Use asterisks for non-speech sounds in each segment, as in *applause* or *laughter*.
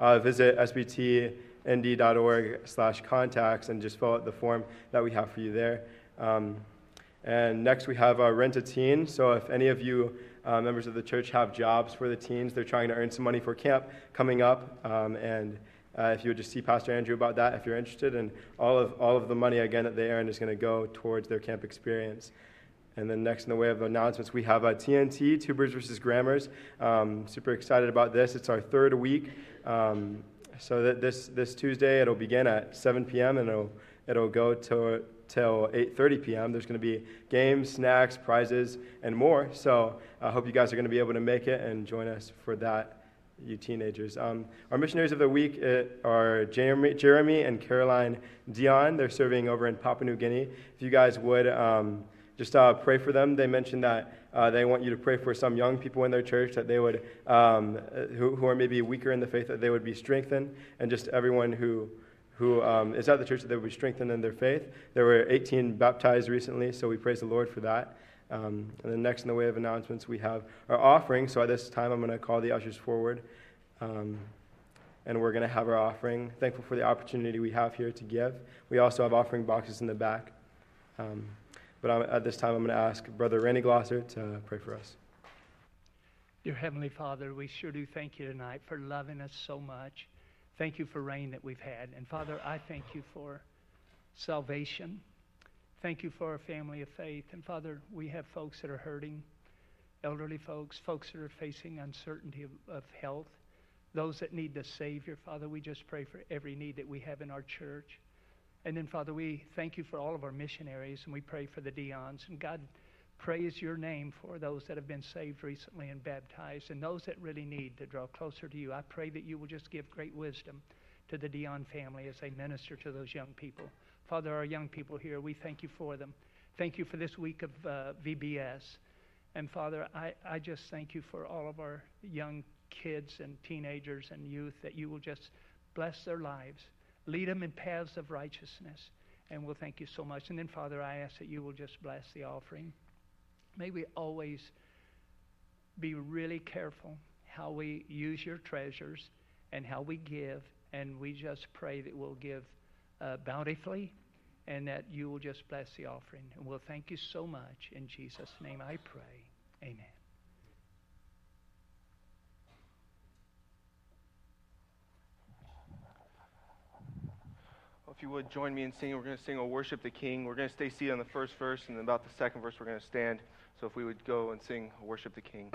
uh, visit sbtnd.org slash contacts and just fill out the form that we have for you there. Um, and next we have our Rent a Teen. So if any of you uh, members of the church have jobs for the teens, they're trying to earn some money for camp coming up. Um, and uh, if you would just see Pastor Andrew about that, if you're interested, and all of all of the money again that they earn is going to go towards their camp experience. And then next in the way of announcements, we have a TNT, Tubers versus Grammars. Um, super excited about this. It's our third week. Um, so that this this Tuesday it'll begin at 7 p.m. and it'll it'll go to till 8:30 p.m. There's going to be games, snacks, prizes, and more. So I hope you guys are going to be able to make it and join us for that. You teenagers. Um, our missionaries of the week uh, are Jeremy, Jeremy, and Caroline Dion. They're serving over in Papua New Guinea. If you guys would um, just uh, pray for them, they mentioned that uh, they want you to pray for some young people in their church that they would, um, who, who are maybe weaker in the faith, that they would be strengthened, and just everyone who who um, is at the church that they would be strengthened in their faith. There were 18 baptized recently, so we praise the Lord for that. Um, and then next in the way of announcements, we have our offering. So at this time, I'm going to call the ushers forward. Um, and we're going to have our offering. Thankful for the opportunity we have here to give. We also have offering boxes in the back. Um, but I'm, at this time, I'm going to ask Brother Randy Glosser to pray for us. Dear Heavenly Father, we sure do thank you tonight for loving us so much. Thank you for rain that we've had. And Father, I thank you for salvation. Thank you for our family of faith. And Father, we have folks that are hurting, elderly folks, folks that are facing uncertainty of, of health, those that need the Savior. Father, we just pray for every need that we have in our church. And then, Father, we thank you for all of our missionaries, and we pray for the Dions. And God, praise your name for those that have been saved recently and baptized and those that really need to draw closer to you. I pray that you will just give great wisdom to the Dion family as they minister to those young people. Father, our young people here, we thank you for them. Thank you for this week of uh, VBS. And Father, I, I just thank you for all of our young kids and teenagers and youth that you will just bless their lives, lead them in paths of righteousness. And we'll thank you so much. And then, Father, I ask that you will just bless the offering. May we always be really careful how we use your treasures and how we give. And we just pray that we'll give uh, bountifully and that you will just bless the offering. And we'll thank you so much. In Jesus' name I pray. Amen. If you would join me in singing, we're going to sing a Worship the King. We're going to stay seated on the first verse, and then about the second verse, we're going to stand. So if we would go and sing Worship the King.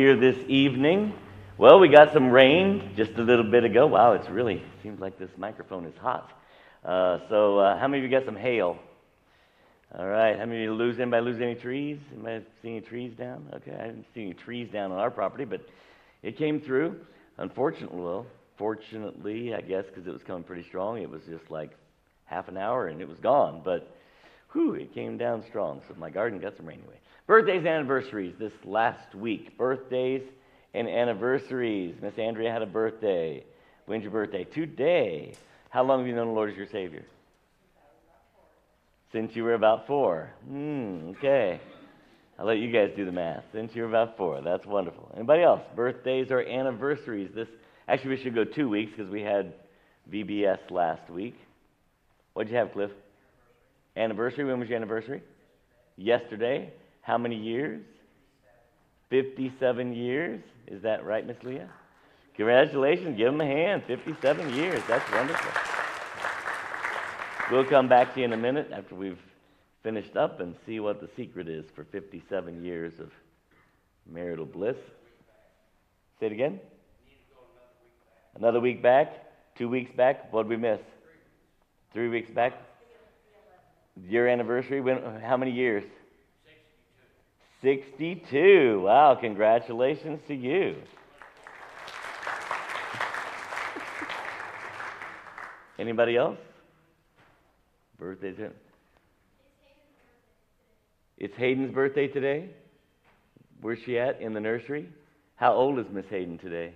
Here this evening. Well, we got some rain just a little bit ago. Wow, it's really seems like this microphone is hot. Uh, so, uh, how many of you got some hail? All right. How many of you lose? Anybody lose any trees? Anybody see any trees down? Okay, I didn't see any trees down on our property, but it came through. Unfortunately, well, fortunately, I guess, because it was coming pretty strong, it was just like half an hour and it was gone. But Whew, it came down strong. So my garden got some rain anyway. Birthdays and anniversaries this last week. Birthdays and anniversaries. Miss Andrea had a birthday. When's your birthday? Today. How long have you known the Lord as your Savior? Since you were about four. Hmm, okay. I'll let you guys do the math. Since you were about four. That's wonderful. Anybody else? Birthdays or anniversaries? This actually we should go two weeks because we had VBS last week. What'd you have, Cliff? Anniversary. When was your anniversary? Yesterday. How many years? 57 years. Is that right, Miss Leah? Congratulations. Give them a hand. 57 years. That's wonderful. We'll come back to you in a minute after we've finished up and see what the secret is for 57 years of marital bliss. Say it again. Another week back? Two weeks back? What did we miss? Three weeks back? Your anniversary? When, how many years? 62. 62. Wow, congratulations to you. Anybody else? Birthday Birthdays? It's Hayden's birthday today. Where's she at? In the nursery? How old is Miss Hayden today?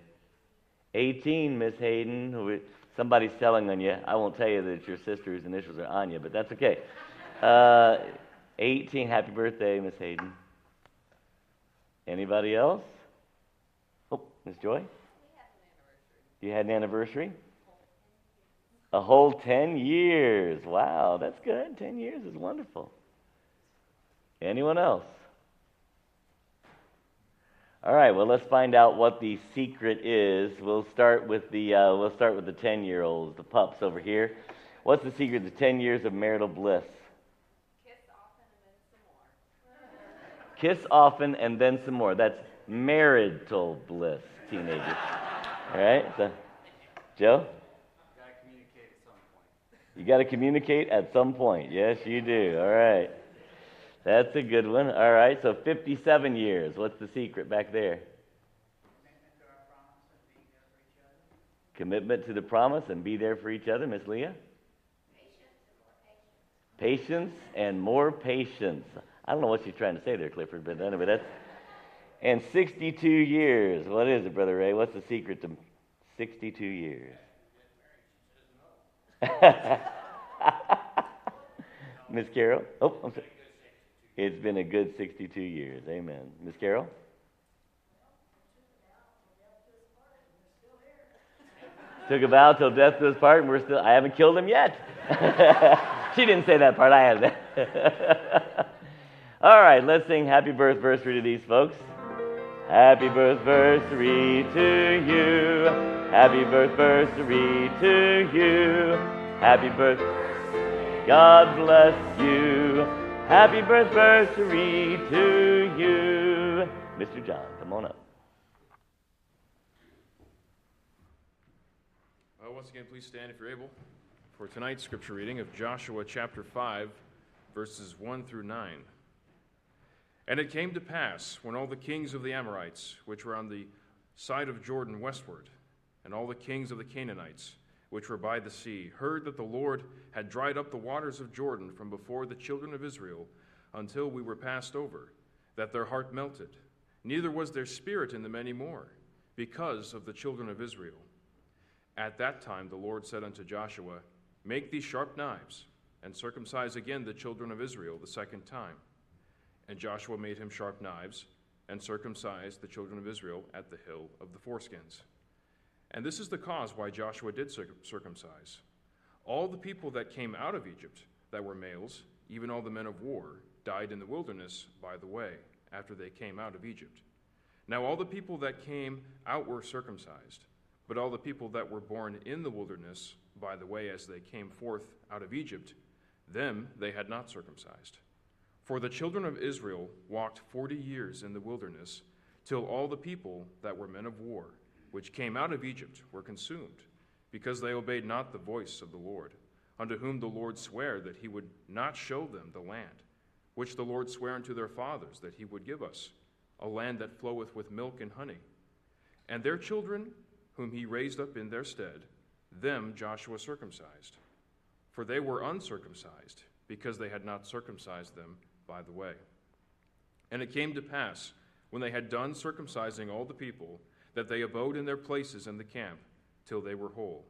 18, Miss Hayden. Somebody's telling on you. I won't tell you that your sister whose initials are Anya, but that's okay. Uh, 18. Happy birthday, Miss Hayden. Anybody else? Oh, Miss Joy? You had an anniversary? A whole 10 years. Wow, that's good. 10 years is wonderful. Anyone else? All right, well, let's find out what the secret is. We'll start with the, uh, we'll start with the 10 year olds, the pups over here. What's the secret to 10 years of marital bliss? Kiss often Kiss often and then some more. That's marital bliss, teenagers. All right? So, Joe? Gotta communicate at some point. You got to communicate at some point. Yes, you do. All right. That's a good one. All right. So 57 years. What's the secret back there? Commitment to the promise and be there for each other, Miss Leah? Patience and more patience. I don't know what she's trying to say there, Clifford, but anyway, that's. And 62 years. What is it, Brother Ray? What's the secret to 62 years? *laughs* Miss Carol? Oh, I'm sorry. It's been a good 62 years. Amen. Miss Carol? Took a vow till death do us part, and we're still. I haven't killed him yet. *laughs* she didn't say that part. I had that. *laughs* All right, let's sing happy birthday to these folks. Happy birthday to you. Happy birthday to you. Happy birthday. God bless you. Happy birthday to you. Mr. John, come on up. Once again, please stand if you're able for tonight's scripture reading of Joshua chapter 5, verses 1 through 9. And it came to pass, when all the kings of the Amorites, which were on the side of Jordan westward, and all the kings of the Canaanites, which were by the sea, heard that the Lord had dried up the waters of Jordan from before the children of Israel until we were passed over, that their heart melted. Neither was their spirit in them any more, because of the children of Israel. At that time the Lord said unto Joshua, Make these sharp knives, and circumcise again the children of Israel the second time. And Joshua made him sharp knives, and circumcised the children of Israel at the hill of the foreskins. And this is the cause why Joshua did circumcise. All the people that came out of Egypt that were males, even all the men of war, died in the wilderness by the way, after they came out of Egypt. Now all the people that came out were circumcised, but all the people that were born in the wilderness by the way as they came forth out of Egypt, them they had not circumcised. For the children of Israel walked forty years in the wilderness, till all the people that were men of war, which came out of Egypt, were consumed, because they obeyed not the voice of the Lord, unto whom the Lord sware that he would not show them the land, which the Lord sware unto their fathers that he would give us, a land that floweth with milk and honey. And their children, whom he raised up in their stead, them Joshua circumcised. For they were uncircumcised because they had not circumcised them by the way. And it came to pass, when they had done circumcising all the people, that they abode in their places in the camp till they were whole.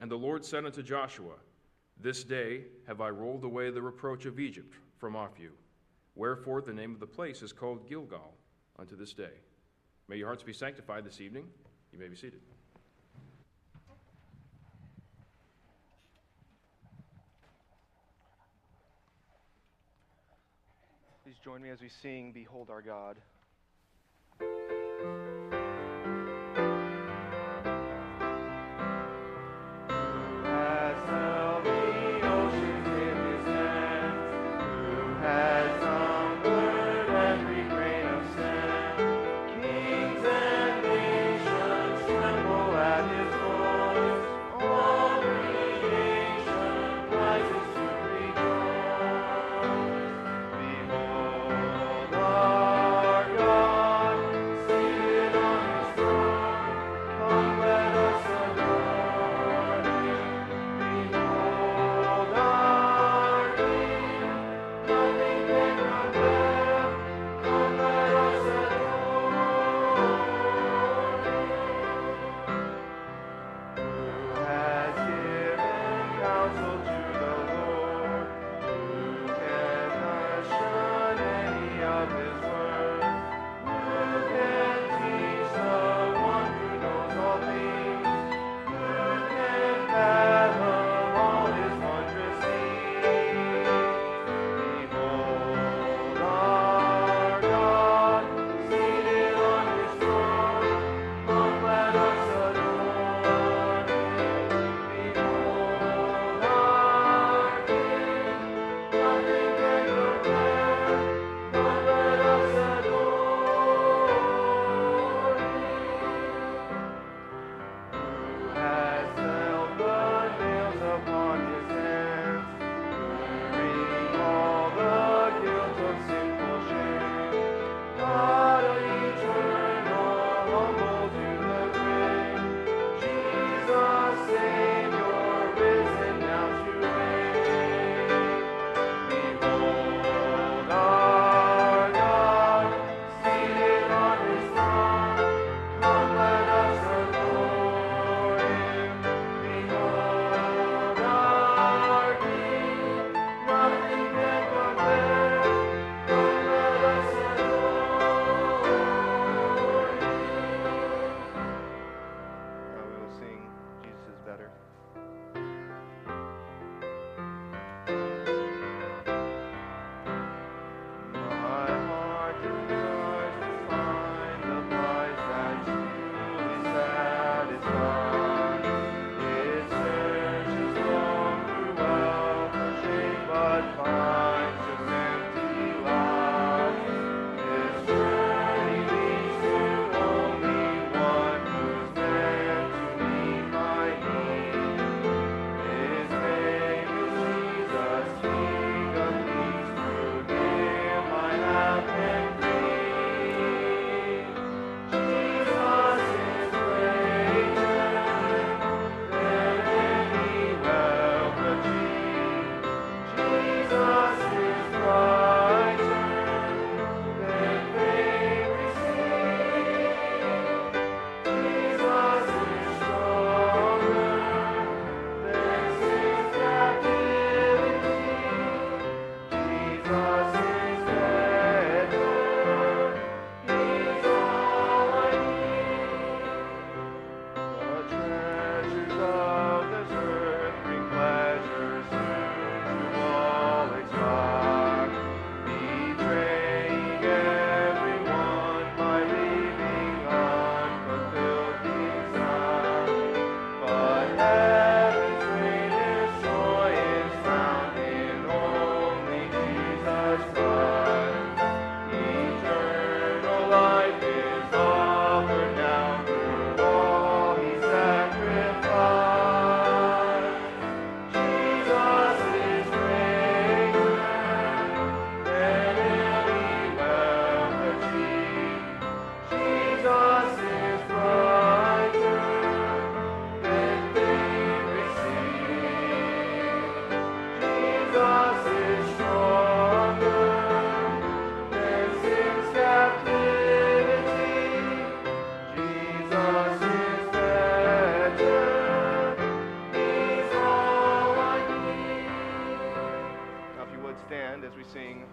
And the Lord said unto Joshua, This day have I rolled away the reproach of Egypt from off you. Wherefore the name of the place is called Gilgal unto this day. May your hearts be sanctified this evening. You may be seated. Please join me as we sing Behold Our God.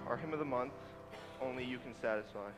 our hymn of the month, Only You Can Satisfy.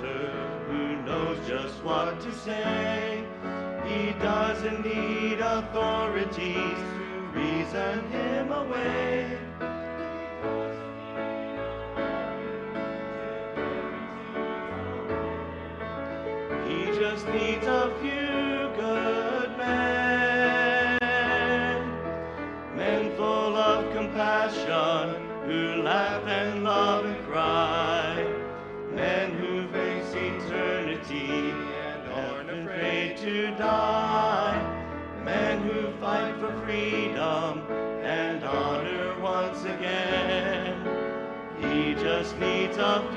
who knows just what to say. He doesn't need authorities to reason him away.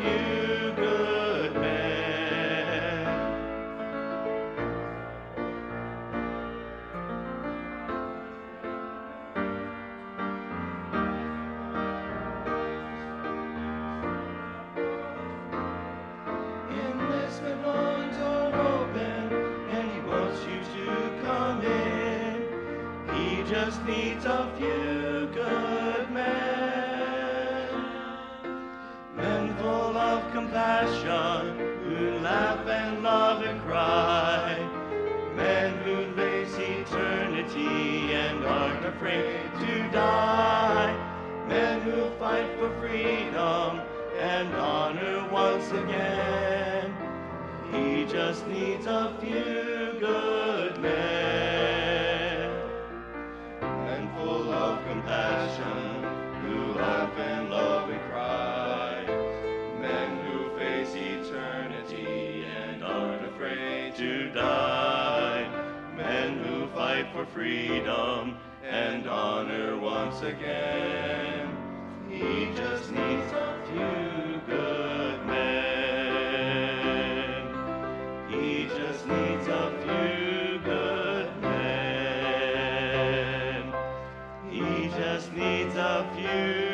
you. And love and cry. Men who face eternity and aren't afraid to die. Men who fight for freedom and honor once again. He just needs a few good freedom and honor once again. He just needs a few good men. He just needs a few good men. He just needs a few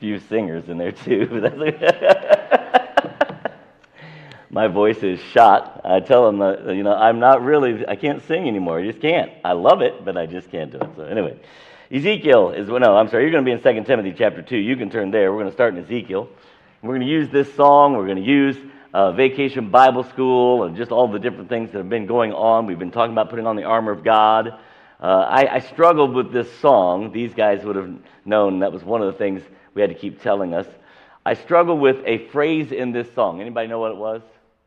few singers in there too. *laughs* My voice is shot. I tell them that you know I'm not really I can't sing anymore. I just can't. I love it, but I just can't do it. So anyway, Ezekiel is no. I'm sorry. You're going to be in 2 Timothy chapter two. You can turn there. We're going to start in Ezekiel. We're going to use this song. We're going to use uh, Vacation Bible School and just all the different things that have been going on. We've been talking about putting on the armor of God. Uh, I, I struggled with this song. These guys would have known that was one of the things we had to keep telling us. I struggle with a phrase in this song. Anybody know what it was?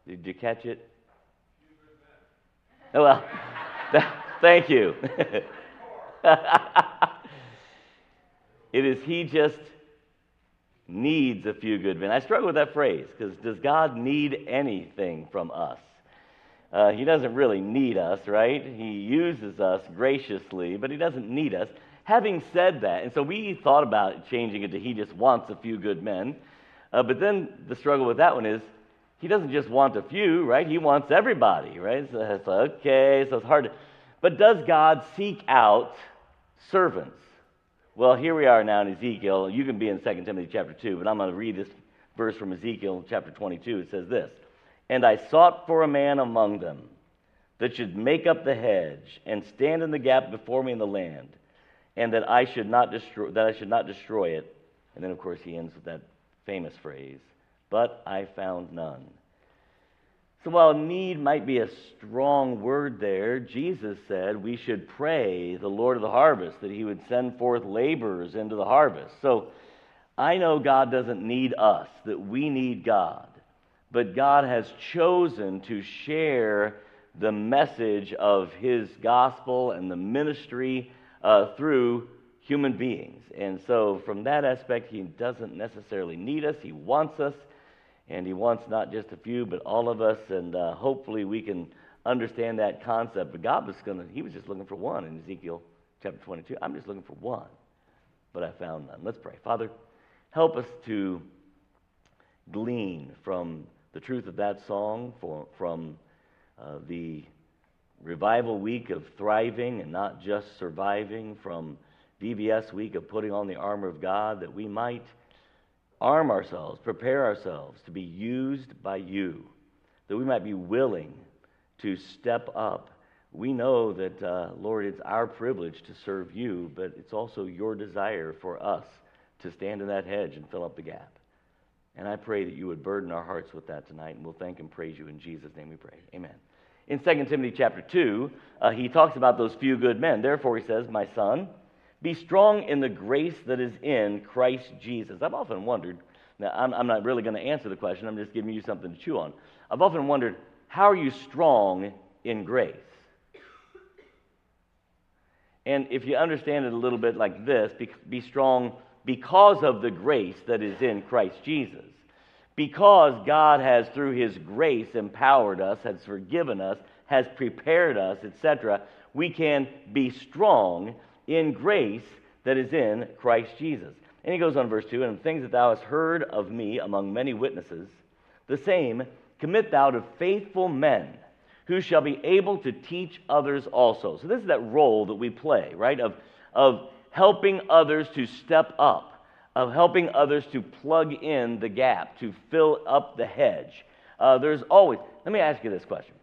Did you catch it? Oh, well, *laughs* thank you. *laughs* it is He just needs a few good men. I struggle with that phrase because does God need anything from us? Uh, he doesn't really need us, right? He uses us graciously, but He doesn't need us. Having said that, and so we thought about changing it to He just wants a few good men, uh, but then the struggle with that one is He doesn't just want a few, right? He wants everybody, right? So it's okay, so it's hard to. But does God seek out servants? Well, here we are now in Ezekiel. You can be in 2 Timothy chapter 2, but I'm going to read this verse from Ezekiel chapter 22. It says this And I sought for a man among them that should make up the hedge and stand in the gap before me in the land, and that I should not destroy, that I should not destroy it. And then, of course, he ends with that famous phrase, But I found none. So while need might be a strong word there, Jesus said we should pray the Lord of the harvest that he would send forth laborers into the harvest. So I know God doesn't need us, that we need God. But God has chosen to share the message of his gospel and the ministry uh, through human beings. And so, from that aspect, he doesn't necessarily need us, he wants us and he wants not just a few, but all of us. And uh, hopefully, we can understand that concept. But God was going to, he was just looking for one in Ezekiel chapter 22. I'm just looking for one, but I found none. Let's pray. Father, help us to glean from the truth of that song, for, from uh, the revival week of thriving and not just surviving, from VBS week of putting on the armor of God, that we might arm ourselves, prepare ourselves to be used by you, that we might be willing to step up. We know that, uh, Lord, it's our privilege to serve you, but it's also your desire for us to stand in that hedge and fill up the gap. And I pray that you would burden our hearts with that tonight, and we'll thank and praise you in Jesus' name we pray. Amen. In 2 Timothy chapter 2, uh, he talks about those few good men. Therefore, he says, My son, be strong in the grace that is in Christ Jesus. I've often wondered, now I'm, I'm not really going to answer the question, I'm just giving you something to chew on. I've often wondered, how are you strong in grace? And if you understand it a little bit like this, be, be strong because of the grace that is in Christ Jesus. Because God has, through His grace, empowered us, has forgiven us, has prepared us, etc., we can be strong in grace that is in Christ Jesus. And he goes on, verse 2 And the things that thou hast heard of me among many witnesses, the same commit thou to faithful men who shall be able to teach others also. So, this is that role that we play, right? Of, of helping others to step up, of helping others to plug in the gap, to fill up the hedge. Uh, there's always, let me ask you this question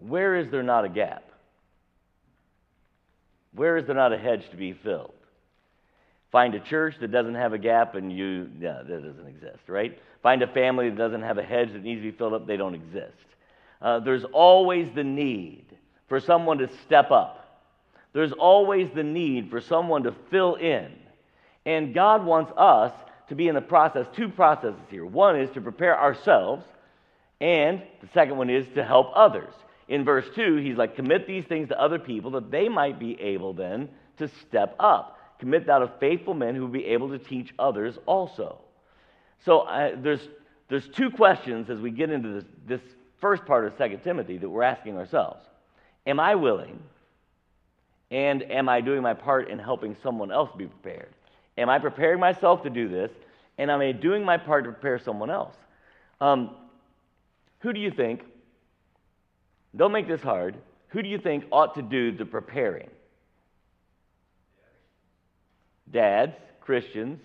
where is there not a gap? Where is there not a hedge to be filled? Find a church that doesn't have a gap and you, yeah, that doesn't exist, right? Find a family that doesn't have a hedge that needs to be filled up, they don't exist. Uh, there's always the need for someone to step up. There's always the need for someone to fill in. And God wants us to be in the process, two processes here. One is to prepare ourselves, and the second one is to help others. In verse 2, he's like, commit these things to other people that they might be able then to step up. Commit that of faithful men who will be able to teach others also. So uh, there's, there's two questions as we get into this, this first part of 2 Timothy that we're asking ourselves Am I willing? And am I doing my part in helping someone else be prepared? Am I preparing myself to do this? And am I doing my part to prepare someone else? Um, who do you think, don't make this hard, who do you think ought to do the preparing? Dads, Christians.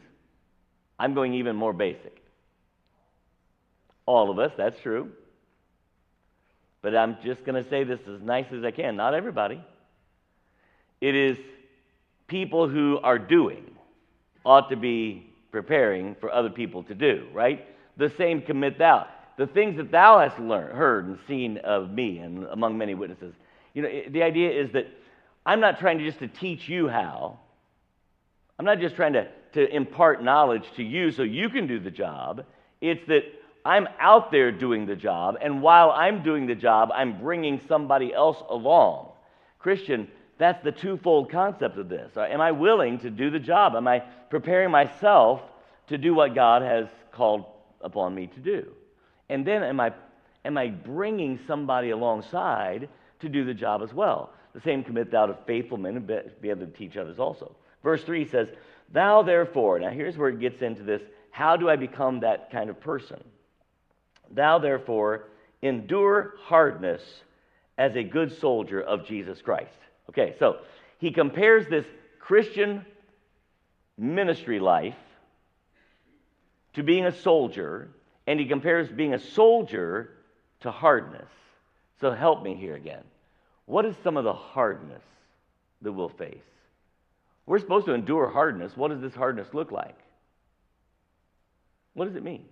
I'm going even more basic. All of us, that's true. But I'm just going to say this as nice as I can. Not everybody. It is people who are doing ought to be preparing for other people to do, right? The same commit thou. The things that thou hast learned, heard, and seen of me and among many witnesses. You know, the idea is that I'm not trying to just to teach you how. I'm not just trying to, to impart knowledge to you so you can do the job. It's that I'm out there doing the job, and while I'm doing the job, I'm bringing somebody else along. Christian, that's the twofold concept of this. Am I willing to do the job? Am I preparing myself to do what God has called upon me to do? And then am I, am I bringing somebody alongside to do the job as well? The same commit thou to faithful men and be able to teach others also. Verse 3 says, Thou therefore, now here's where it gets into this how do I become that kind of person? Thou therefore endure hardness as a good soldier of Jesus Christ. Okay, so he compares this Christian ministry life to being a soldier, and he compares being a soldier to hardness. So help me here again. What is some of the hardness that we'll face? We're supposed to endure hardness. What does this hardness look like? What does it mean?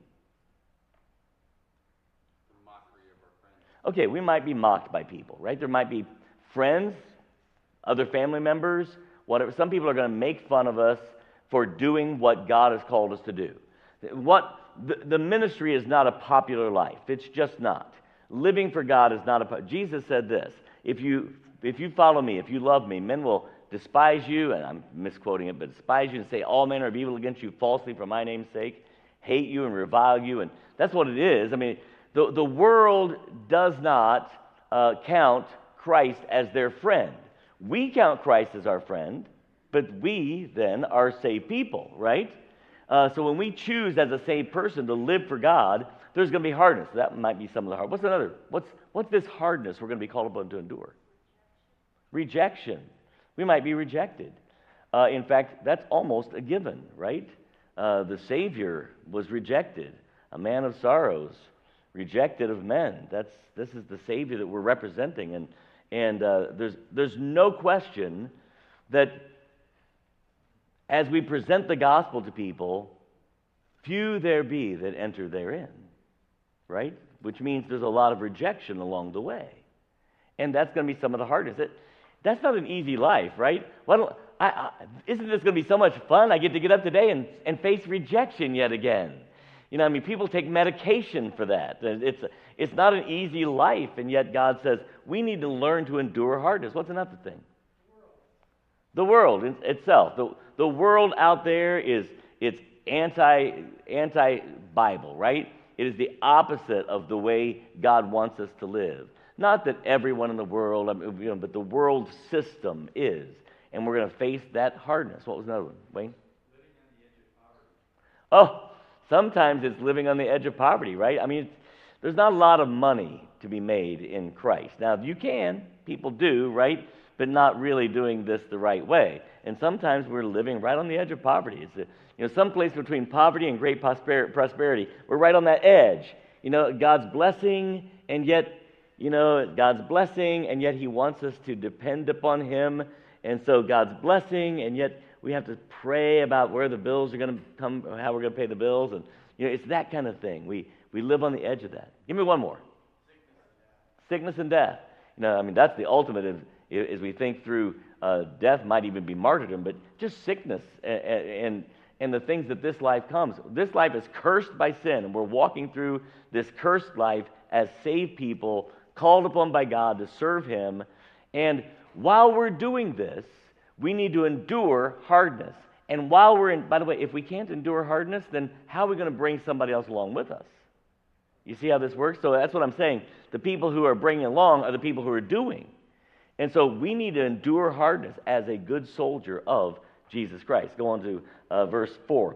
Okay, we might be mocked by people, right? There might be friends, other family members, whatever. Some people are going to make fun of us for doing what God has called us to do. What the, the ministry is not a popular life. It's just not. Living for God is not a Jesus said this, if you if you follow me, if you love me, men will despise you, and I'm misquoting it, but despise you and say all men are evil against you falsely for my name's sake, hate you and revile you. And that's what it is. I mean, the, the world does not uh, count Christ as their friend. We count Christ as our friend, but we then are saved people, right? Uh, so when we choose as a saved person to live for God, there's going to be hardness. That might be some of the hard. What's another? What's what's this hardness we're going to be called upon to endure? Rejection. We might be rejected. Uh, in fact, that's almost a given, right? Uh, the Savior was rejected, a man of sorrows, rejected of men. That's, this is the Savior that we're representing. And, and uh, there's, there's no question that as we present the gospel to people, few there be that enter therein, right? Which means there's a lot of rejection along the way. And that's going to be some of the hardest. It, that's not an easy life, right? Why don't, I, I, isn't this going to be so much fun? I get to get up today and, and face rejection yet again. You know, I mean, people take medication for that. It's, it's not an easy life, and yet God says we need to learn to endure hardness. What's another thing? The world, the world itself. The, the world out there is it's anti anti Bible, right? It is the opposite of the way God wants us to live. Not that everyone in the world, I mean, you know, but the world system is. And we're going to face that hardness. What was another one, Wayne? Oh, sometimes it's living on the edge of poverty, right? I mean, there's not a lot of money to be made in Christ. Now, you can, people do, right? But not really doing this the right way. And sometimes we're living right on the edge of poverty. It's a, you know, someplace between poverty and great prosperity. We're right on that edge. You know, God's blessing, and yet you know, God's blessing, and yet He wants us to depend upon Him. And so God's blessing, and yet we have to pray about where the bills are going to come, how we're going to pay the bills. And, you know, it's that kind of thing. We, we live on the edge of that. Give me one more sickness and death. You know, I mean, that's the ultimate as we think through uh, death might even be martyrdom, but just sickness and, and, and the things that this life comes. This life is cursed by sin, and we're walking through this cursed life as saved people, called upon by God to serve Him. And while we're doing this, we need to endure hardness. And while we're in, by the way, if we can't endure hardness, then how are we going to bring somebody else along with us? You see how this works? So that's what I'm saying. The people who are bringing along are the people who are doing. And so we need to endure hardness as a good soldier of Jesus Christ. Go on to uh, verse 4.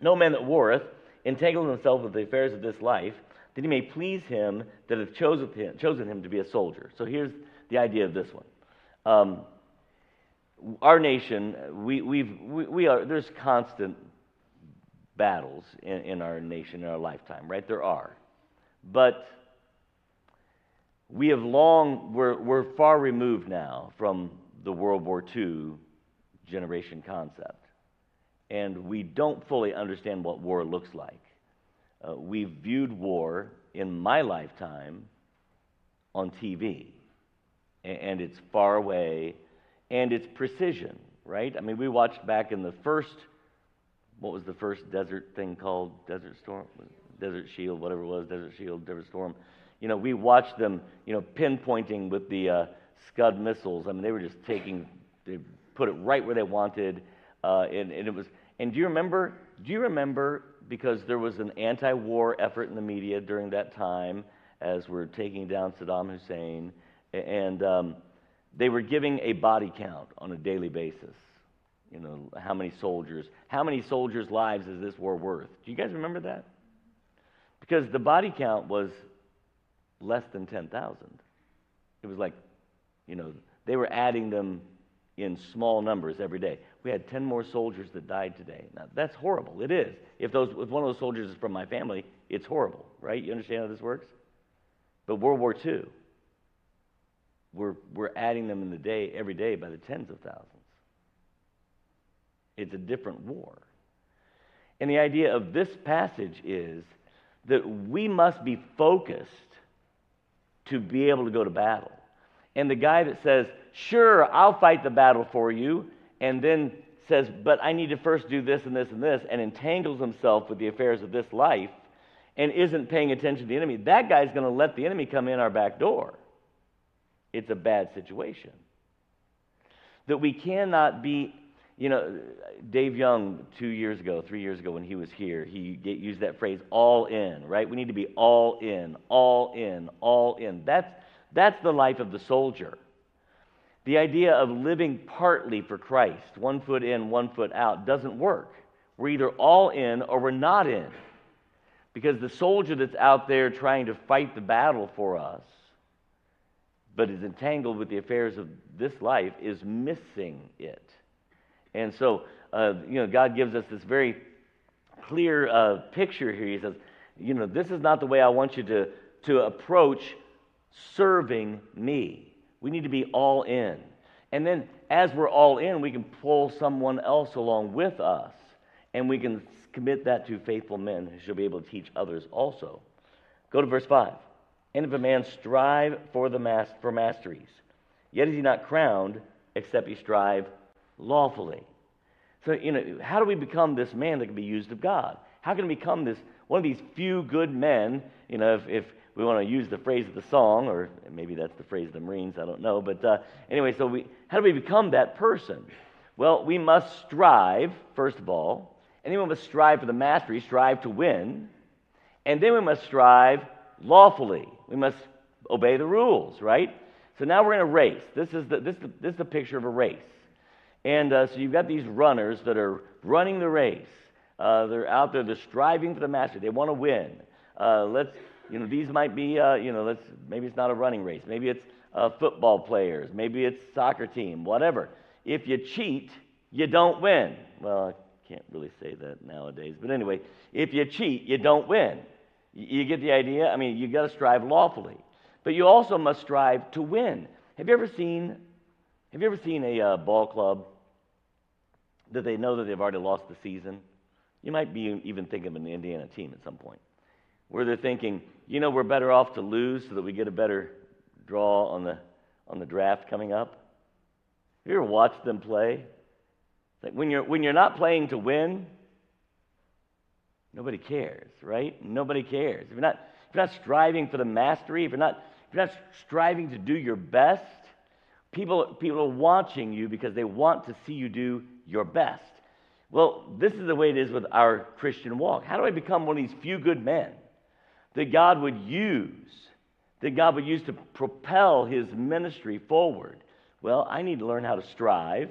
No man that warreth entangleth himself with the affairs of this life, that he may please him that hath chosen him, chosen him to be a soldier. So here's the idea of this one. Um, our nation, we, we've, we, we, are, there's constant battles in, in our nation in our lifetime, right? There are. But we have long, we're, we're far removed now from the World War II generation concept. And we don't fully understand what war looks like. Uh, we've viewed war in my lifetime on TV, and it's far away, and it's precision, right? I mean, we watched back in the first, what was the first desert thing called? Desert Storm? Desert Shield, whatever it was, Desert Shield, Desert Storm. You know, we watched them, you know, pinpointing with the uh, Scud missiles. I mean, they were just taking, they put it right where they wanted, uh, and, and it was. And do you remember? Do you remember? Because there was an anti-war effort in the media during that time, as we're taking down Saddam Hussein, and um, they were giving a body count on a daily basis. You know, how many soldiers? How many soldiers' lives is this war worth? Do you guys remember that? Because the body count was less than 10,000. It was like, you know, they were adding them in small numbers every day. We had 10 more soldiers that died today. Now, that's horrible. It is. If, those, if one of those soldiers is from my family, it's horrible, right? You understand how this works? But World War II, we're, we're adding them in the day, every day by the tens of thousands. It's a different war. And the idea of this passage is that we must be focused to be able to go to battle. And the guy that says, Sure, I'll fight the battle for you, and then says, But I need to first do this and this and this, and entangles himself with the affairs of this life and isn't paying attention to the enemy, that guy's going to let the enemy come in our back door. It's a bad situation. That we cannot be you know, Dave Young, two years ago, three years ago, when he was here, he used that phrase, all in, right? We need to be all in, all in, all in. That's, that's the life of the soldier. The idea of living partly for Christ, one foot in, one foot out, doesn't work. We're either all in or we're not in. Because the soldier that's out there trying to fight the battle for us, but is entangled with the affairs of this life, is missing it. And so, uh, you know, God gives us this very clear uh, picture here. He says, you know, this is not the way I want you to, to approach serving me. We need to be all in. And then, as we're all in, we can pull someone else along with us, and we can commit that to faithful men who shall be able to teach others also. Go to verse 5. And if a man strive for, the mas- for masteries, yet is he not crowned, except he strive lawfully. So, you know, how do we become this man that can be used of God? How can we become this one of these few good men? You know, if, if we want to use the phrase of the song, or maybe that's the phrase of the Marines, I don't know. But uh, anyway, so we, how do we become that person? Well, we must strive, first of all, we must strive for the mastery, strive to win, and then we must strive lawfully. We must obey the rules, right? So now we're in a race. This is the, this, this is the picture of a race. And uh, so you've got these runners that are running the race. Uh, they're out there, they're striving for the master. They want to win. Uh, let's, you know, these might be, uh, you know, let's, maybe it's not a running race. Maybe it's uh, football players. Maybe it's soccer team, whatever. If you cheat, you don't win. Well, I can't really say that nowadays. But anyway, if you cheat, you don't win. You, get the idea? I mean, you've got to strive lawfully. but you also must strive to win. Have you ever seen, have you ever seen a uh, ball club that they know that they've already lost the season? You might be even thinking of an Indiana team at some point, where they're thinking, you know, we're better off to lose so that we get a better draw on the on the draft coming up. Have you ever watched them play? Like when you're when you're not playing to win, nobody cares, right? Nobody cares. If you're not if you're not striving for the mastery, if you're not if you're not striving to do your best, people people are watching you because they want to see you do your best. Well, this is the way it is with our Christian walk. How do I become one of these few good men that God would use, that God would use to propel his ministry forward? Well, I need to learn how to strive,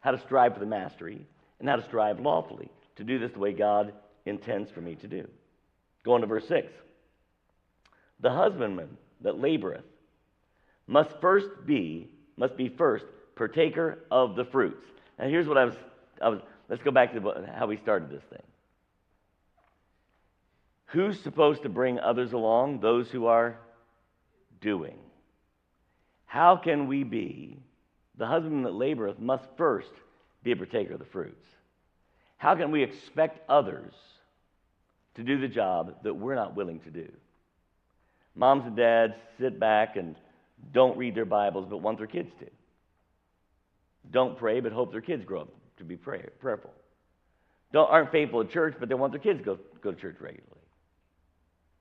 how to strive for the mastery, and how to strive lawfully to do this the way God intends for me to do. Go on to verse 6. The husbandman that laboreth must first be, must be first partaker of the fruits. Now here's what I was, I was let's go back to how we started this thing. Who's supposed to bring others along? Those who are doing. How can we be, the husband that laboreth must first be a partaker of the fruits? How can we expect others to do the job that we're not willing to do? Moms and dads sit back and don't read their Bibles but want their kids to. Don't pray but hope their kids grow up to be pray, prayerful. Don't, aren't faithful at church but they want their kids to go, go to church regularly.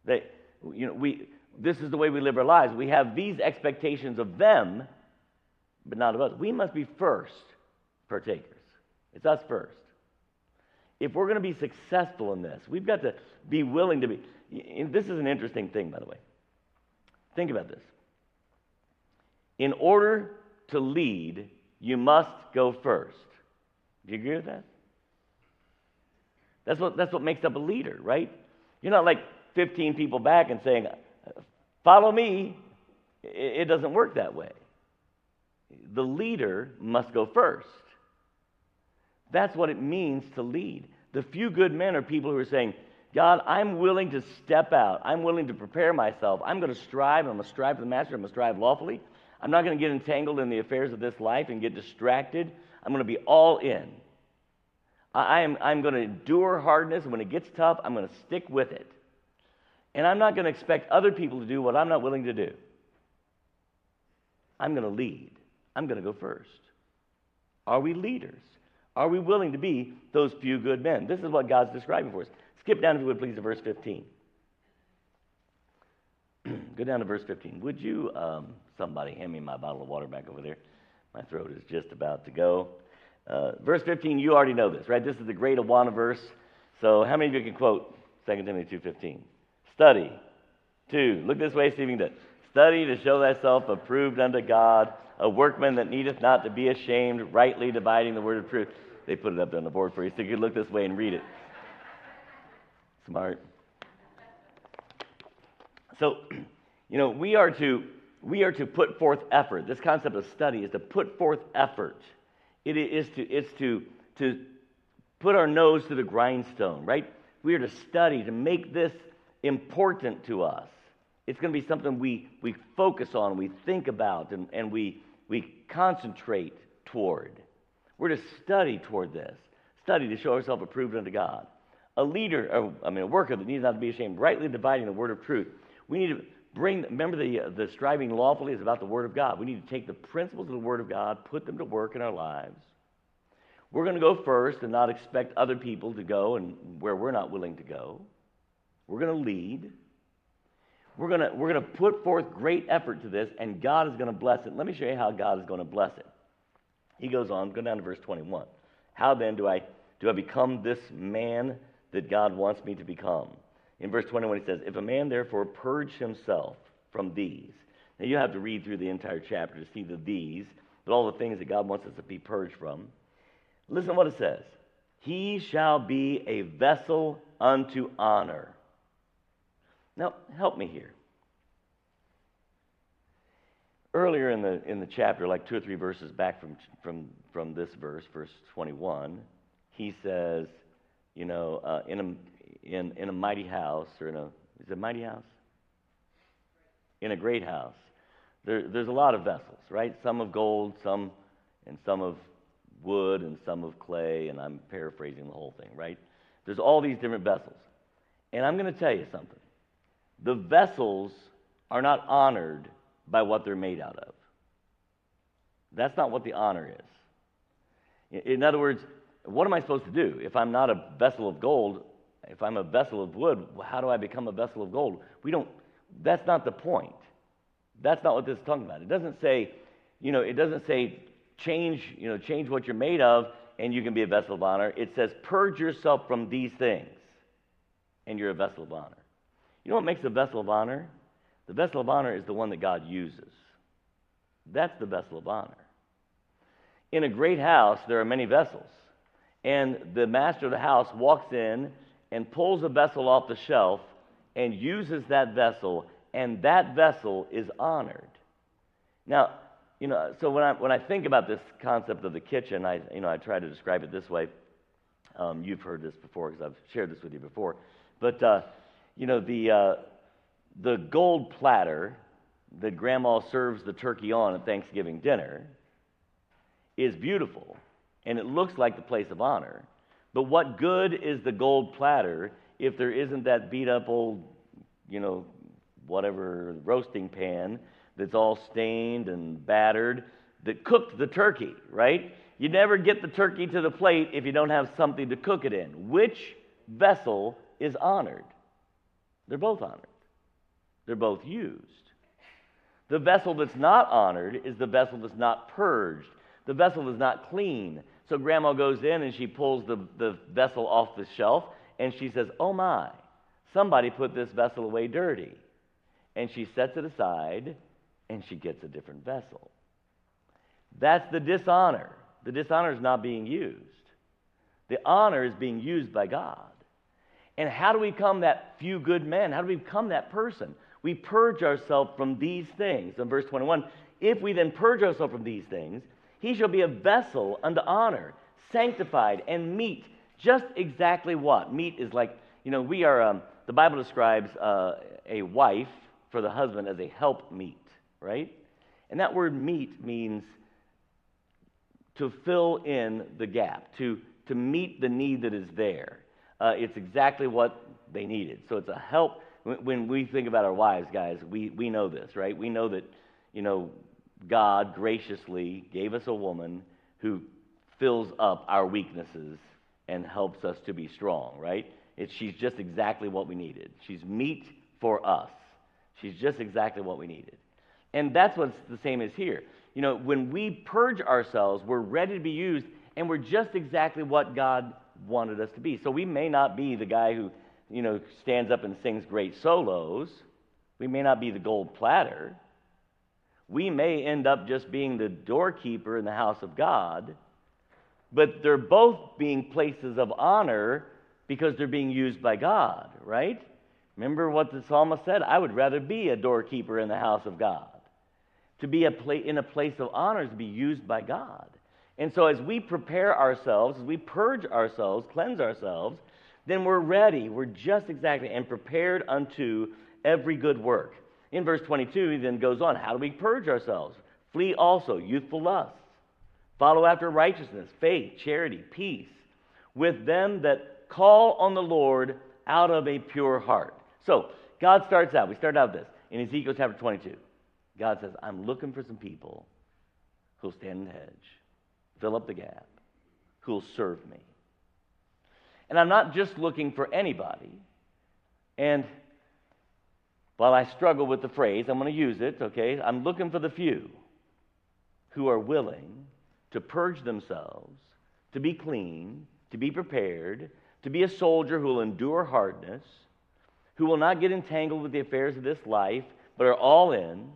They, you know, we, this is the way we live our lives. We have these expectations of them, but not of us. We must be first partakers. It's us first. If we're going to be successful in this, we've got to be willing to be. This is an interesting thing, by the way. Think about this. In order to lead, you must go first. Do you agree with that? That's what, that's what makes up a leader, right? You're not like 15 people back and saying, Follow me. It doesn't work that way. The leader must go first. That's what it means to lead. The few good men are people who are saying, God, I'm willing to step out. I'm willing to prepare myself. I'm going to strive. I'm going to strive for the master. I'm going to strive lawfully. I'm not going to get entangled in the affairs of this life and get distracted. I'm going to be all in. I am, I'm going to endure hardness. When it gets tough, I'm going to stick with it. And I'm not going to expect other people to do what I'm not willing to do. I'm going to lead. I'm going to go first. Are we leaders? Are we willing to be those few good men? This is what God's describing for us. Skip down, if you would, please, to verse 15. *clears throat* Go down to verse 15. Would you, um, somebody, hand me my bottle of water back over there? My throat is just about to go. Uh, verse 15, you already know this, right? This is the great Awana verse. So, how many of you can quote 2 Timothy 2.15? Study. Two, look this way, Stephen does. Study to show thyself approved unto God, a workman that needeth not to be ashamed, rightly dividing the word of truth. They put it up on the board for you, so you can look this way and read it. Smart. So, *clears throat* you know, we are to we are to put forth effort. This concept of study is to put forth effort. It is to it's to to put our nose to the grindstone, right? We are to study to make this important to us. It's going to be something we, we focus on, we think about, and, and we, we concentrate toward. We're to study toward this. Study to show ourselves approved unto God. A leader, or, I mean, a worker that needs not to be ashamed, rightly dividing the word of truth. We need to bring, remember the, the striving lawfully is about the word of God. We need to take the principles of the word of God, put them to work in our lives. We're going to go first and not expect other people to go and where we're not willing to go. We're going to lead. We're going to, we're going to put forth great effort to this, and God is going to bless it. Let me show you how God is going to bless it. He goes on, go down to verse 21. How then do I, do I become this man that God wants me to become? In verse 21, he says, If a man therefore purge himself from these. Now you have to read through the entire chapter to see the these, but all the things that God wants us to be purged from. Listen to what it says. He shall be a vessel unto honor now, help me here. Earlier in the, in the chapter, like two or three verses back from, from, from this verse, verse 21, he says, you know, uh, in, a, in, in a mighty house, or in a, is it a mighty house? in a great house, there, there's a lot of vessels, right? Some of gold, some and some of wood, and some of clay, and I'm paraphrasing the whole thing, right? There's all these different vessels. And I'm going to tell you something. The vessels are not honored by what they're made out of. That's not what the honor is. In other words, what am I supposed to do? If I'm not a vessel of gold, if I'm a vessel of wood, how do I become a vessel of gold? We don't, that's not the point. That's not what this is talking about. It doesn't say, you know, it doesn't say change, you know, change what you're made of and you can be a vessel of honor. It says purge yourself from these things and you're a vessel of honor. You know what makes a vessel of honor? The vessel of honor is the one that God uses. That's the vessel of honor. In a great house, there are many vessels. And the master of the house walks in and pulls a vessel off the shelf and uses that vessel, and that vessel is honored. Now, you know, so when I, when I think about this concept of the kitchen, I, you know, I try to describe it this way. Um, you've heard this before because I've shared this with you before. But, uh, you know, the, uh, the gold platter that grandma serves the turkey on at Thanksgiving dinner is beautiful and it looks like the place of honor. But what good is the gold platter if there isn't that beat up old, you know, whatever roasting pan that's all stained and battered that cooked the turkey, right? You never get the turkey to the plate if you don't have something to cook it in. Which vessel is honored? They're both honored, they're both used. The vessel that's not honored is the vessel that's not purged, the vessel that's not clean. So grandma goes in and she pulls the, the vessel off the shelf and she says, Oh my, somebody put this vessel away dirty. And she sets it aside and she gets a different vessel. That's the dishonor. The dishonor is not being used, the honor is being used by God. And how do we become that few good men? How do we become that person? We purge ourselves from these things. In verse 21, if we then purge ourselves from these things, he shall be a vessel unto honor, sanctified and meet. Just exactly what? Meet is like, you know, we are, um, the Bible describes uh, a wife for the husband as a help meet, right? And that word meet means to fill in the gap, to, to meet the need that is there. Uh, it's exactly what they needed. So it's a help. When we think about our wives, guys, we, we know this, right? We know that, you know, God graciously gave us a woman who fills up our weaknesses and helps us to be strong, right? It, she's just exactly what we needed. She's meet for us. She's just exactly what we needed. And that's what's the same as here. You know, when we purge ourselves, we're ready to be used, and we're just exactly what God wanted us to be. So we may not be the guy who, you know, stands up and sings great solos. We may not be the gold platter. We may end up just being the doorkeeper in the house of God, but they're both being places of honor because they're being used by God, right? Remember what the psalmist said? I would rather be a doorkeeper in the house of God. To be a pla- in a place of honor is to be used by God. And so, as we prepare ourselves, as we purge ourselves, cleanse ourselves, then we're ready. We're just exactly and prepared unto every good work. In verse 22, he then goes on How do we purge ourselves? Flee also youthful lusts. Follow after righteousness, faith, charity, peace, with them that call on the Lord out of a pure heart. So, God starts out, we start out this in Ezekiel chapter 22. God says, I'm looking for some people who'll stand in the hedge fill up the gap, who will serve me. And I'm not just looking for anybody. And while I struggle with the phrase, I'm going to use it, okay? I'm looking for the few who are willing to purge themselves, to be clean, to be prepared, to be a soldier who will endure hardness, who will not get entangled with the affairs of this life, but are all in.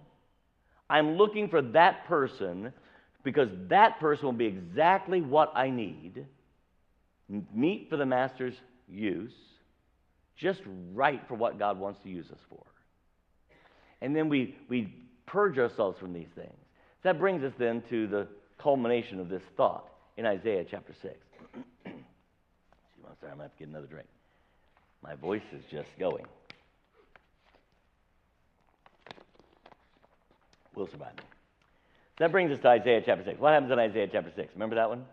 I'm looking for that person because that person will be exactly what I need, meet for the master's use, just right for what God wants to use us for. And then we, we purge ourselves from these things. That brings us then to the culmination of this thought in Isaiah chapter 6. *clears throat* I'm sorry, I'm going to have to get another drink. My voice is just going. We'll survive. That brings us to Isaiah chapter 6. What happens in Isaiah chapter 6? Remember that one?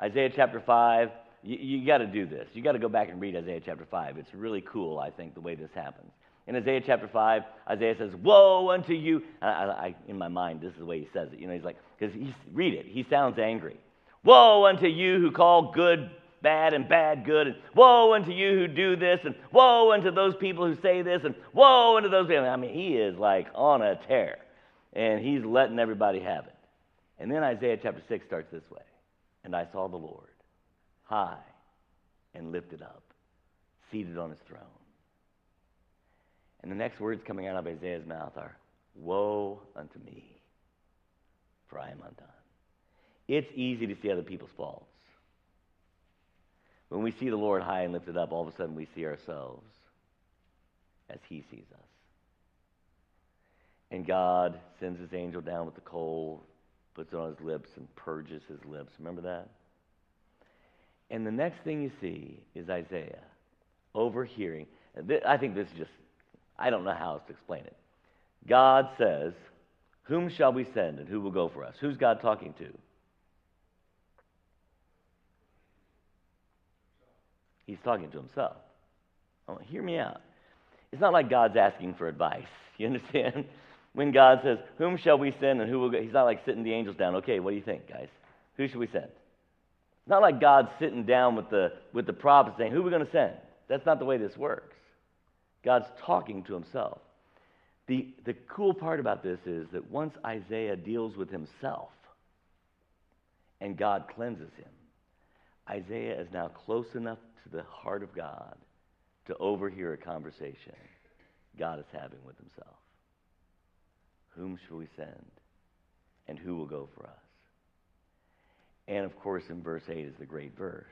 Isaiah chapter 5. You, you got to do this. You got to go back and read Isaiah chapter 5. It's really cool, I think, the way this happens. In Isaiah chapter 5, Isaiah says, Woe unto you. I, I, in my mind, this is the way he says it. You know, he's like, because he's, read it. He sounds angry. Woe unto you who call good bad and bad good, and woe unto you who do this, and woe unto those people who say this, and woe unto those people. I mean, he is like on a tear, and he's letting everybody have it. And then Isaiah chapter 6 starts this way And I saw the Lord high and lifted up, seated on his throne. And the next words coming out of Isaiah's mouth are, Woe unto me, for I am undone. It's easy to see other people's faults. When we see the Lord high and lifted up, all of a sudden we see ourselves as He sees us. And God sends His angel down with the coal, puts it on His lips, and purges His lips. Remember that? And the next thing you see is Isaiah overhearing. I think this is just, I don't know how else to explain it. God says, Whom shall we send and who will go for us? Who's God talking to? He's talking to himself. Oh, hear me out. It's not like God's asking for advice. *laughs* You understand? When God says, Whom shall we send and who will go? He's not like sitting the angels down. Okay, what do you think, guys? Who should we send? It's not like God's sitting down with the, with the prophets saying, Who are we going to send? That's not the way this works. God's talking to himself. The, the cool part about this is that once Isaiah deals with himself and God cleanses him, Isaiah is now close enough to the heart of God to overhear a conversation God is having with himself. Whom shall we send? And who will go for us? And of course, in verse 8 is the great verse.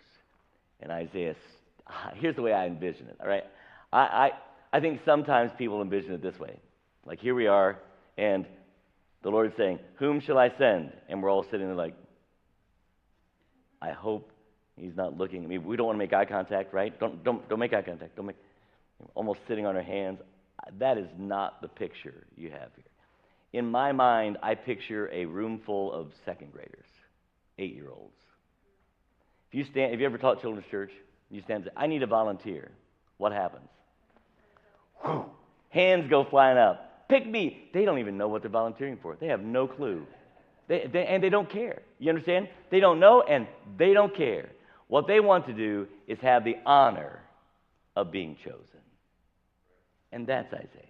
And Isaiah, *laughs* here's the way I envision it, all right? I, I, I think sometimes people envision it this way. Like here we are, and the Lord is saying, Whom shall I send? And we're all sitting there like, I hope He's not looking at me. We don't want to make eye contact, right? Don't, don't, don't make eye contact. Don't make, almost sitting on our hands. That is not the picture you have here. In my mind, I picture a room full of second graders, eight year olds. If you stand, have you ever taught children's church? You stand and say, I need a volunteer. What happens? Whew, hands go flying up. Pick me. They don't even know what they're volunteering for. They have no clue. They, they, and they don't care. You understand? They don't know and they don't care. What they want to do is have the honor of being chosen. And that's Isaiah.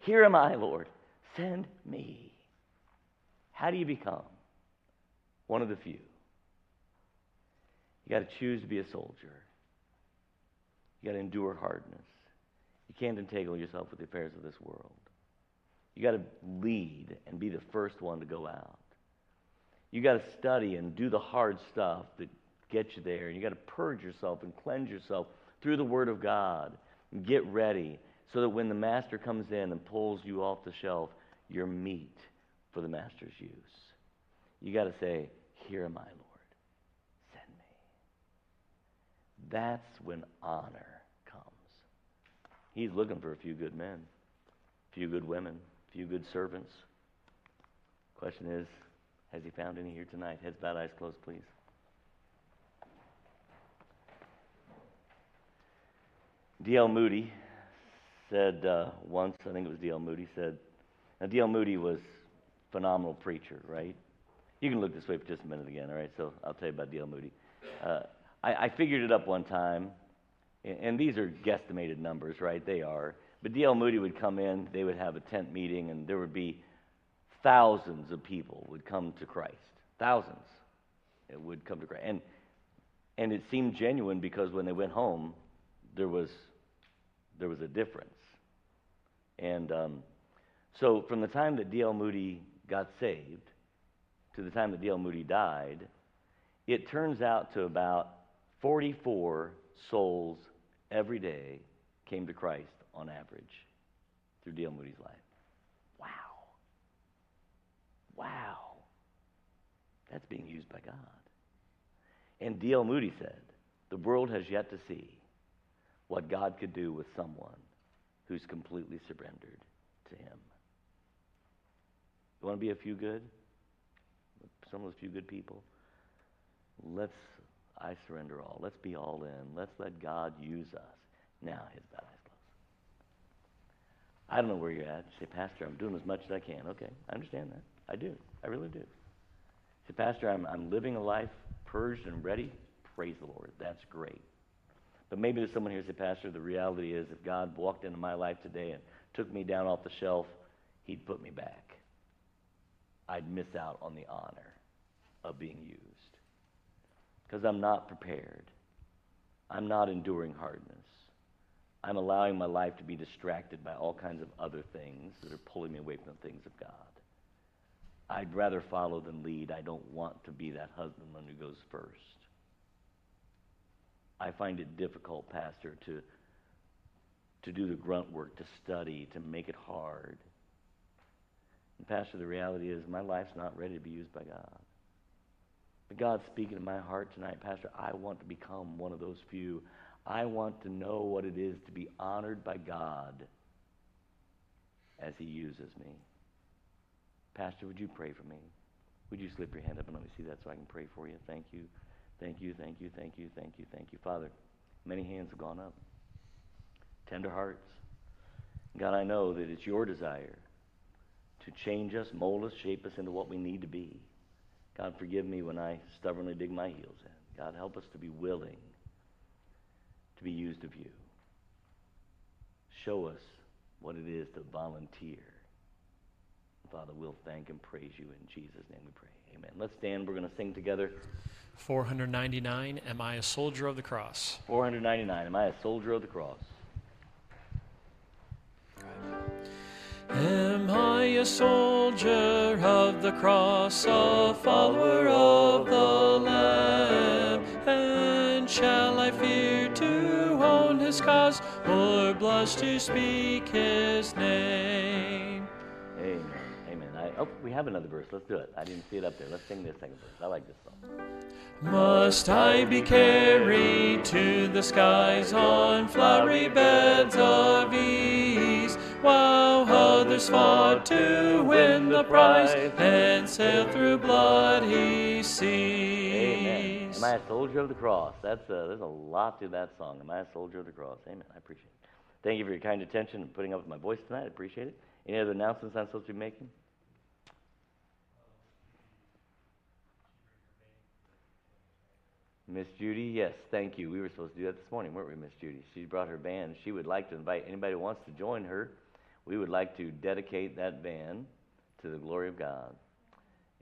Here am I, Lord. Send me. How do you become one of the few? You got to choose to be a soldier. You got to endure hardness. You can't entangle yourself with the affairs of this world. You got to lead and be the first one to go out. You got to study and do the hard stuff that get you there. And you got to purge yourself and cleanse yourself through the Word of God. And get ready so that when the Master comes in and pulls you off the shelf, you're meet for the Master's use. You got to say, Here am I, Lord. Send me. That's when honor comes. He's looking for a few good men, a few good women, a few good servants. Question is, has he found any here tonight? Heads bowed, eyes closed, please. D.L. Moody said uh, once, I think it was D.L. Moody said, now D.L. Moody was phenomenal preacher, right? You can look this way for just a minute again, all right? So I'll tell you about D.L. Moody. Uh, I, I figured it up one time, and, these are guesstimated numbers, right? They are. But D.L. Moody would come in, they would have a tent meeting, and there would be thousands of people would come to Christ. Thousands it would come to Christ. And, and it seemed genuine because when they went home, there was there was a difference. And um, so, from the time that D.L. Moody got saved to the time that D.L. Moody died, it turns out to about 44 souls every day came to Christ on average through D.L. Moody's life. Wow. Wow. That's being used by God. And D.L. Moody said, The world has yet to see what God could do with someone who's completely surrendered to Him. You want to be a few good? Some of those few good people? Let's, I surrender all. Let's be all in. Let's let God use us. Now, his bad eyes closed. I don't know where you're at. You say, Pastor, I'm doing as much as I can. Okay, I understand that. I do. I really do. You say, Pastor, I'm, I'm living a life purged and ready. Praise the Lord. That's great. But maybe there's someone here who says, Pastor, the reality is if God walked into my life today and took me down off the shelf, he'd put me back. I'd miss out on the honor of being used. Because I'm not prepared. I'm not enduring hardness. I'm allowing my life to be distracted by all kinds of other things that are pulling me away from the things of God. I'd rather follow than lead. I don't want to be that husbandman who goes first. I find it difficult, Pastor, to, to do the grunt work, to study, to make it hard. And Pastor, the reality is my life's not ready to be used by God. But God's speaking to my heart tonight, Pastor. I want to become one of those few. I want to know what it is to be honored by God as He uses me. Pastor, would you pray for me? Would you slip your hand up and let me see that so I can pray for you? Thank you. Thank you, thank you, thank you, thank you, thank you. Father, many hands have gone up. Tender hearts. God, I know that it's your desire to change us, mold us, shape us into what we need to be. God, forgive me when I stubbornly dig my heels in. God, help us to be willing to be used of you. Show us what it is to volunteer. Father, we'll thank and praise you in Jesus' name we pray. Amen. Let's stand. We're going to sing together. 499 Am I a Soldier of the Cross? 499 Am I a Soldier of the Cross? Am I a soldier of the cross, a follower of the Lamb? And shall I fear to own his cause, or blush to speak his name? Amen. Amen. I, oh, we have another verse. Let's do it. I didn't see it up there. Let's sing this second verse. I like this song. Must I be carried to the skies on flowery beds of ease, while others fought to win the prize and sail through bloody Amen. seas? Am I a soldier of the cross? That's a, there's a lot to that song. Am I a soldier of the cross? Amen. I appreciate it. Thank you for your kind attention and putting up with my voice tonight. I appreciate it. Any other announcements I'm supposed to be making? Miss Judy, yes, thank you. We were supposed to do that this morning, weren't we, Miss Judy? She brought her band. She would like to invite anybody who wants to join her. We would like to dedicate that van to the glory of God.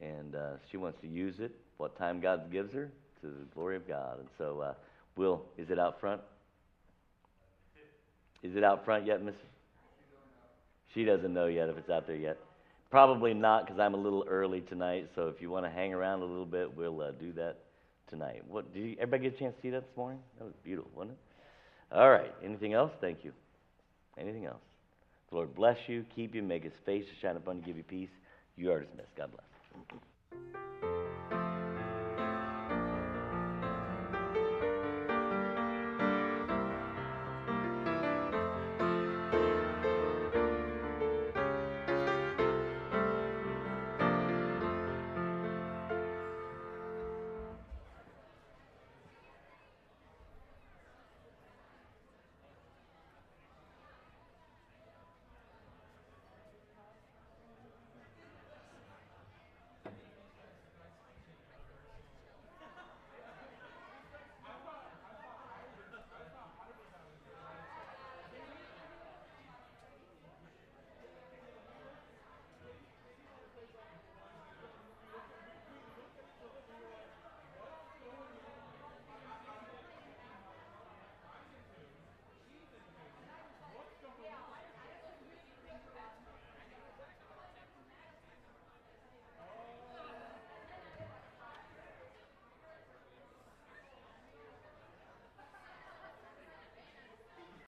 And uh, she wants to use it, what time God gives her, to the glory of God. And so, uh, Will, is it out front? Is it out front yet, Miss? She doesn't know yet if it's out there yet. Probably not, because I'm a little early tonight. So if you want to hang around a little bit, we'll uh, do that tonight. What? Did you, everybody get a chance to see that this morning? That was beautiful, wasn't it? All right. Anything else? Thank you. Anything else? The Lord bless you, keep you, make his face to shine upon you, give you peace. You are dismissed. God bless.